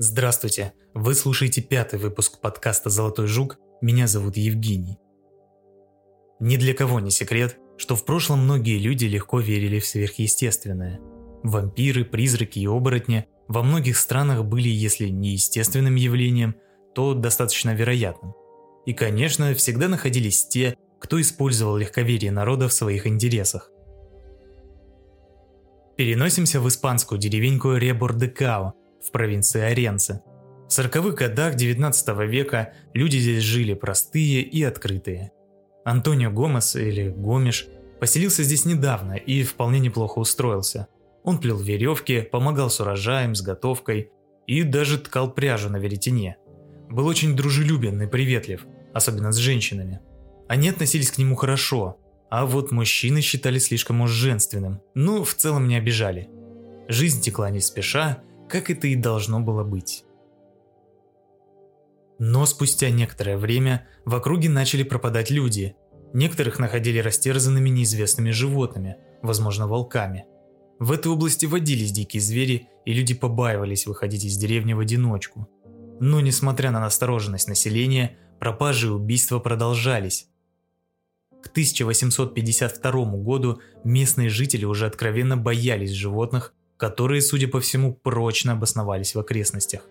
Здравствуйте! Вы слушаете пятый выпуск подкаста «Золотой жук». Меня зовут Евгений. Ни для кого не секрет, что в прошлом многие люди легко верили в сверхъестественное. Вампиры, призраки и оборотни во многих странах были, если не естественным явлением, то достаточно вероятным. И, конечно, всегда находились те, кто использовал легковерие народа в своих интересах. Переносимся в испанскую деревеньку Ребор-де-Као в провинции Оренце. В 40-х годах 19 века люди здесь жили простые и открытые. Антонио Гомес или Гомеш поселился здесь недавно и вполне неплохо устроился. Он плел веревки, помогал с урожаем, с готовкой и даже ткал пряжу на веретене. Был очень дружелюбен и приветлив, особенно с женщинами. Они относились к нему хорошо, а вот мужчины считали слишком уж женственным, но в целом не обижали. Жизнь текла не спеша, как это и должно было быть. Но спустя некоторое время в округе начали пропадать люди. Некоторых находили растерзанными неизвестными животными, возможно волками. В этой области водились дикие звери, и люди побаивались выходить из деревни в одиночку. Но несмотря на настороженность населения, пропажи и убийства продолжались. К 1852 году местные жители уже откровенно боялись животных, которые, судя по всему, прочно обосновались в окрестностях.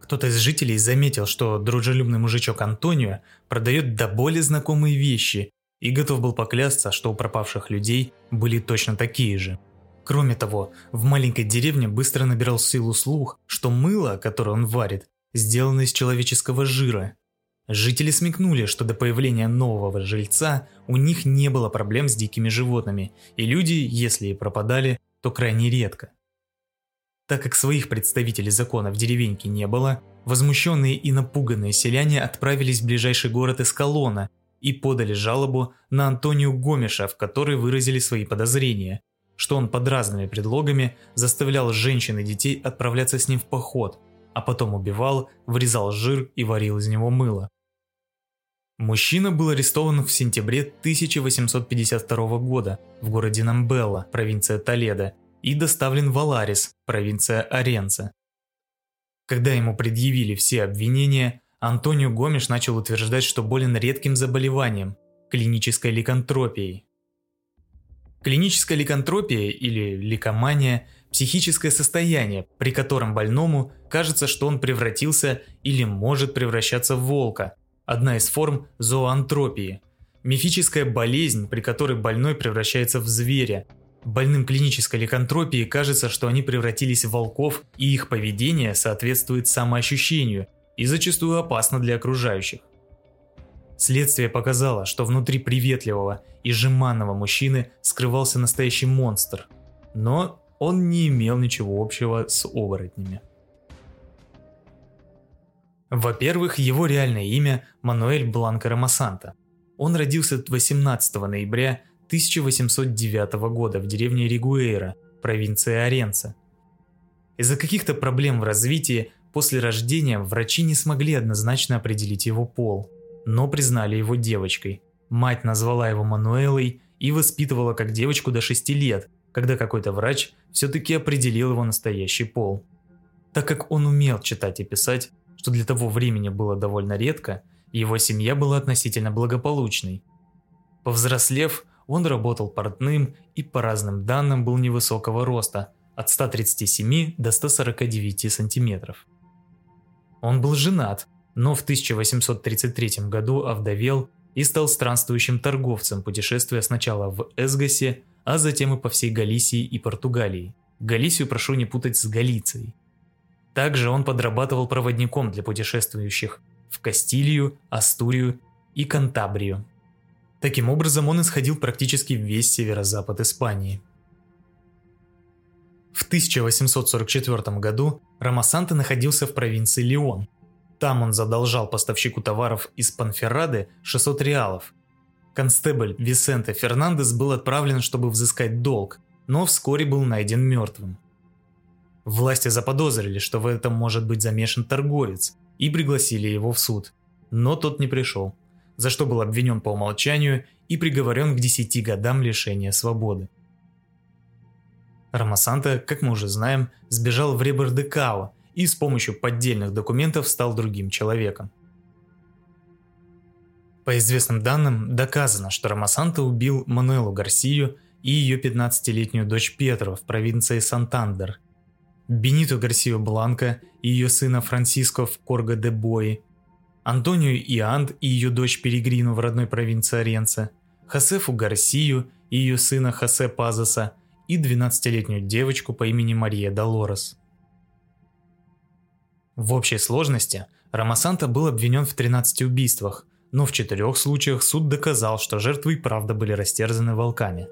Кто-то из жителей заметил, что дружелюбный мужичок Антонио продает до боли знакомые вещи и готов был поклясться, что у пропавших людей были точно такие же. Кроме того, в маленькой деревне быстро набирал силу слух, что мыло, которое он варит, сделано из человеческого жира, Жители смекнули, что до появления нового жильца у них не было проблем с дикими животными, и люди, если и пропадали, то крайне редко. Так как своих представителей закона в деревеньке не было, возмущенные и напуганные селяне отправились в ближайший город Эскалона и подали жалобу на Антонио Гомеша, в которой выразили свои подозрения, что он под разными предлогами заставлял женщин и детей отправляться с ним в поход, а потом убивал, врезал жир и варил из него мыло. Мужчина был арестован в сентябре 1852 года в городе Намбелла, провинция Толедо, и доставлен в Аларис, провинция Оренца. Когда ему предъявили все обвинения, Антонио Гомеш начал утверждать, что болен редким заболеванием – клинической ликантропией. Клиническая ликантропия или ликомания – психическое состояние, при котором больному кажется, что он превратился или может превращаться в волка – одна из форм зооантропии. Мифическая болезнь, при которой больной превращается в зверя. Больным клинической ликантропии кажется, что они превратились в волков, и их поведение соответствует самоощущению и зачастую опасно для окружающих. Следствие показало, что внутри приветливого и жеманного мужчины скрывался настоящий монстр, но он не имел ничего общего с оборотнями. Во-первых, его реальное имя Мануэль Бланко Ромасанта. Он родился 18 ноября 1809 года в деревне Ригуэйра, провинция Оренца. Из-за каких-то проблем в развитии после рождения врачи не смогли однозначно определить его пол, но признали его девочкой. Мать назвала его Мануэлой и воспитывала как девочку до 6 лет, когда какой-то врач все-таки определил его настоящий пол. Так как он умел читать и писать, что для того времени было довольно редко, его семья была относительно благополучной. Повзрослев, он работал портным и по разным данным был невысокого роста, от 137 до 149 сантиметров. Он был женат, но в 1833 году овдовел и стал странствующим торговцем, путешествуя сначала в Эсгасе, а затем и по всей Галисии и Португалии. Галисию прошу не путать с Галицией. Также он подрабатывал проводником для путешествующих в Кастилию, Астурию и Кантабрию. Таким образом, он исходил практически весь северо-запад Испании. В 1844 году Ромасанте находился в провинции Леон. Там он задолжал поставщику товаров из Панферрады 600 реалов. Констебль Висенте Фернандес был отправлен, чтобы взыскать долг, но вскоре был найден мертвым. Власти заподозрили, что в этом может быть замешан торговец, и пригласили его в суд. Но тот не пришел, за что был обвинен по умолчанию и приговорен к 10 годам лишения свободы. Рамасанта, как мы уже знаем, сбежал в Ребердекао и с помощью поддельных документов стал другим человеком. По известным данным, доказано, что Рамасанта убил Мануэлу Гарсию и ее 15-летнюю дочь Петру в провинции Сантандер, Бениту Гарсию Бланка и ее сына Франсиско в Корго де Бои, Антонию Ианд и ее дочь Перегрину в родной провинции Оренца, Хосефу Гарсию и ее сына Хосе Пазоса и 12-летнюю девочку по имени Мария Долорес. В общей сложности Рамасанта был обвинен в 13 убийствах, но в четырех случаях суд доказал, что жертвы и правда были растерзаны волками.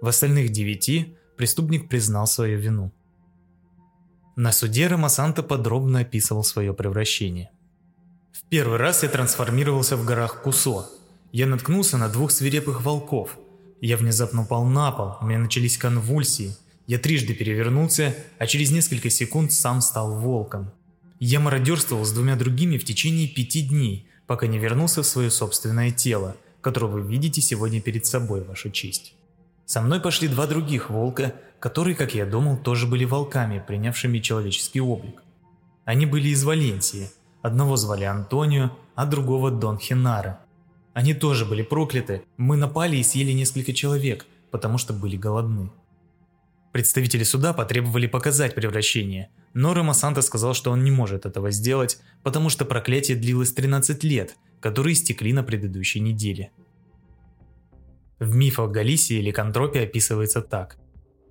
В остальных девяти преступник признал свою вину. На суде Рамасанта подробно описывал свое превращение. В первый раз я трансформировался в горах Кусо. Я наткнулся на двух свирепых волков. Я внезапно упал на пол, у меня начались конвульсии. Я трижды перевернулся, а через несколько секунд сам стал волком. Я мародерствовал с двумя другими в течение пяти дней, пока не вернулся в свое собственное тело, которое вы видите сегодня перед собой, ваша честь. Со мной пошли два других волка, которые, как я думал, тоже были волками, принявшими человеческий облик. Они были из Валенсии. Одного звали Антонио, а другого Дон Хинара. Они тоже были прокляты. Мы напали и съели несколько человек, потому что были голодны. Представители суда потребовали показать превращение, но Рома Санта сказал, что он не может этого сделать, потому что проклятие длилось 13 лет, которые истекли на предыдущей неделе. В мифах Галисии ликантропия описывается так.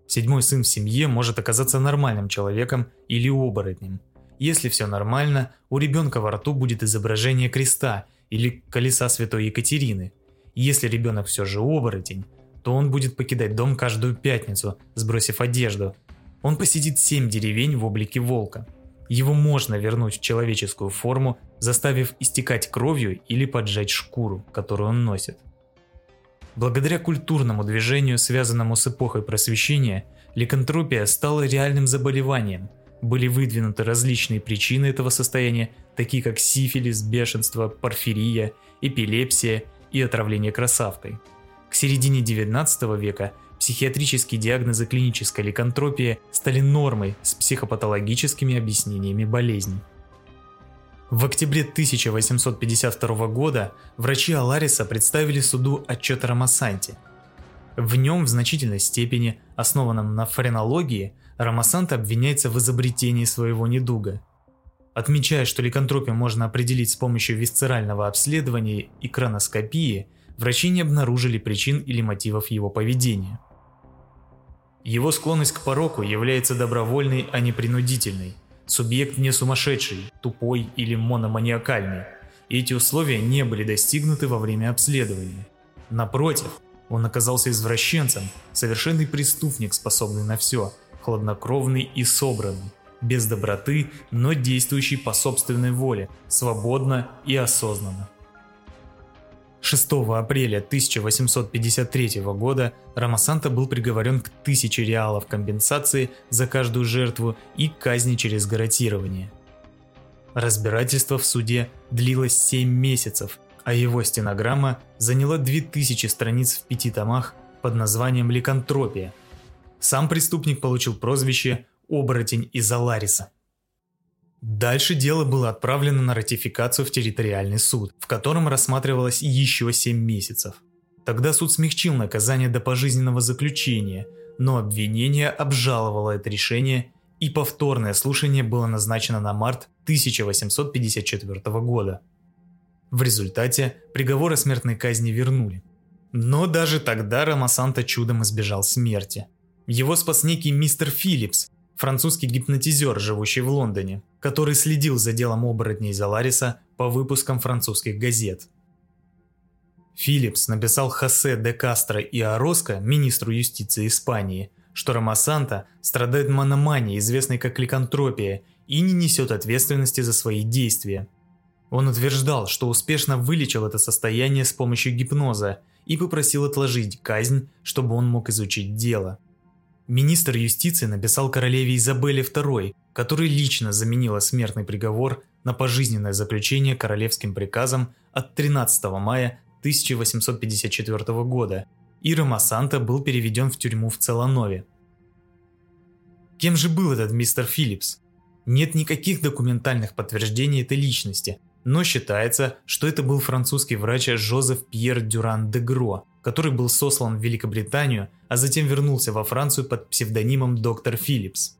Седьмой сын в семье может оказаться нормальным человеком или оборотнем. Если все нормально, у ребенка во рту будет изображение креста или колеса святой Екатерины. Если ребенок все же оборотень, то он будет покидать дом каждую пятницу, сбросив одежду. Он посетит семь деревень в облике волка. Его можно вернуть в человеческую форму, заставив истекать кровью или поджать шкуру, которую он носит. Благодаря культурному движению, связанному с эпохой просвещения, ликантропия стала реальным заболеванием. Были выдвинуты различные причины этого состояния, такие как сифилис, бешенство, порфирия, эпилепсия и отравление красавкой. К середине 19 века психиатрические диагнозы клинической ликантропии стали нормой с психопатологическими объяснениями болезней. В октябре 1852 года врачи Алариса представили суду отчет о Рамасанте. В нем в значительной степени, основанном на френологии, Рамасант обвиняется в изобретении своего недуга. Отмечая, что ликантропию можно определить с помощью висцерального обследования и краноскопии – врачи не обнаружили причин или мотивов его поведения. Его склонность к пороку является добровольной, а не принудительной. Субъект не сумасшедший, тупой или мономаниакальный. Эти условия не были достигнуты во время обследования. Напротив, он оказался извращенцем, совершенный преступник, способный на все, хладнокровный и собранный, без доброты, но действующий по собственной воле, свободно и осознанно. 6 апреля 1853 года Рамасанта был приговорен к 1000 реалов компенсации за каждую жертву и казни через гарантирование. Разбирательство в суде длилось 7 месяцев, а его стенограмма заняла 2000 страниц в пяти томах под названием «Ликантропия». Сам преступник получил прозвище «Оборотень из Алариса». Дальше дело было отправлено на ратификацию в территориальный суд, в котором рассматривалось еще 7 месяцев. Тогда суд смягчил наказание до пожизненного заключения, но обвинение обжаловало это решение и повторное слушание было назначено на март 1854 года. В результате приговор о смертной казни вернули. Но даже тогда Рамасанта чудом избежал смерти. Его спас некий мистер Филлипс, французский гипнотизер, живущий в Лондоне, который следил за делом оборотней Залариса по выпускам французских газет. Филлипс написал Хосе де Кастро и Ороско, министру юстиции Испании, что Ромасанта страдает мономанией, известной как ликантропия, и не несет ответственности за свои действия. Он утверждал, что успешно вылечил это состояние с помощью гипноза и попросил отложить казнь, чтобы он мог изучить дело. Министр юстиции написал королеве Изабелле II, которая лично заменила смертный приговор на пожизненное заключение королевским приказом от 13 мая 1854 года, и Ромасанта был переведен в тюрьму в Целанове. Кем же был этот мистер Филлипс? Нет никаких документальных подтверждений этой личности, но считается, что это был французский врач Жозеф Пьер Дюран де Гро, который был сослан в Великобританию, а затем вернулся во Францию под псевдонимом доктор Филлипс.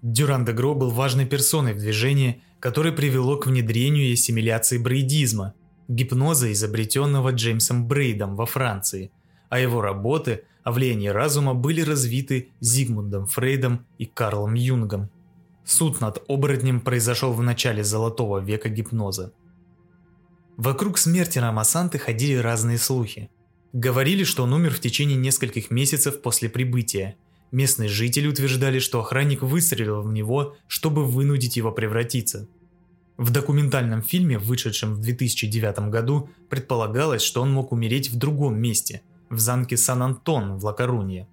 Дюран де Гро был важной персоной в движении, которое привело к внедрению и ассимиляции брейдизма, гипноза, изобретенного Джеймсом Брейдом во Франции, а его работы о влиянии разума были развиты Зигмундом Фрейдом и Карлом Юнгом. Суд над оборотнем произошел в начале золотого века гипноза. Вокруг смерти Рамасанты ходили разные слухи. Говорили, что он умер в течение нескольких месяцев после прибытия. Местные жители утверждали, что охранник выстрелил в него, чтобы вынудить его превратиться. В документальном фильме, вышедшем в 2009 году, предполагалось, что он мог умереть в другом месте, в замке Сан-Антон в Лакарунье.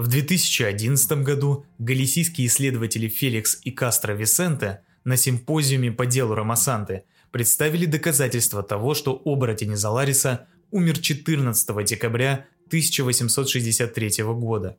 В 2011 году галисийские исследователи Феликс и Кастро Висенте на симпозиуме по делу Ромасанты представили доказательства того, что оборотень из Алариса умер 14 декабря 1863 года.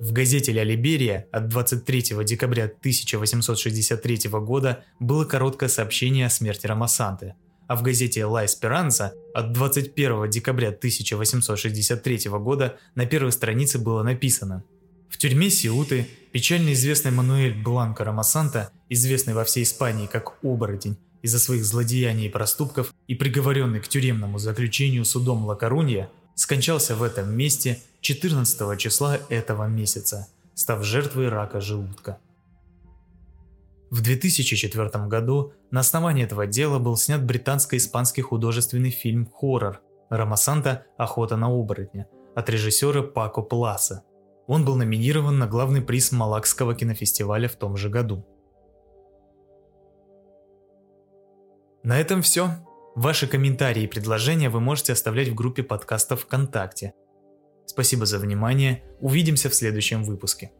В газете «Ля Либерия» от 23 декабря 1863 года было короткое сообщение о смерти Ромасанты, а в газете «Ла Эсперанца» от 21 декабря 1863 года на первой странице было написано «В тюрьме Сиуты печально известный Мануэль Бланко Ромасанта, известный во всей Испании как оборотень, из-за своих злодеяний и проступков и приговоренный к тюремному заключению судом Ла Корунья, скончался в этом месте 14 числа этого месяца, став жертвой рака желудка. В 2004 году на основании этого дела был снят британско-испанский художественный фильм «Хоррор» Рамасанта «Охота на оборотня» от режиссера Пако Пласа. Он был номинирован на главный приз Малакского кинофестиваля в том же году. На этом все. Ваши комментарии и предложения вы можете оставлять в группе подкастов ВКонтакте. Спасибо за внимание, увидимся в следующем выпуске.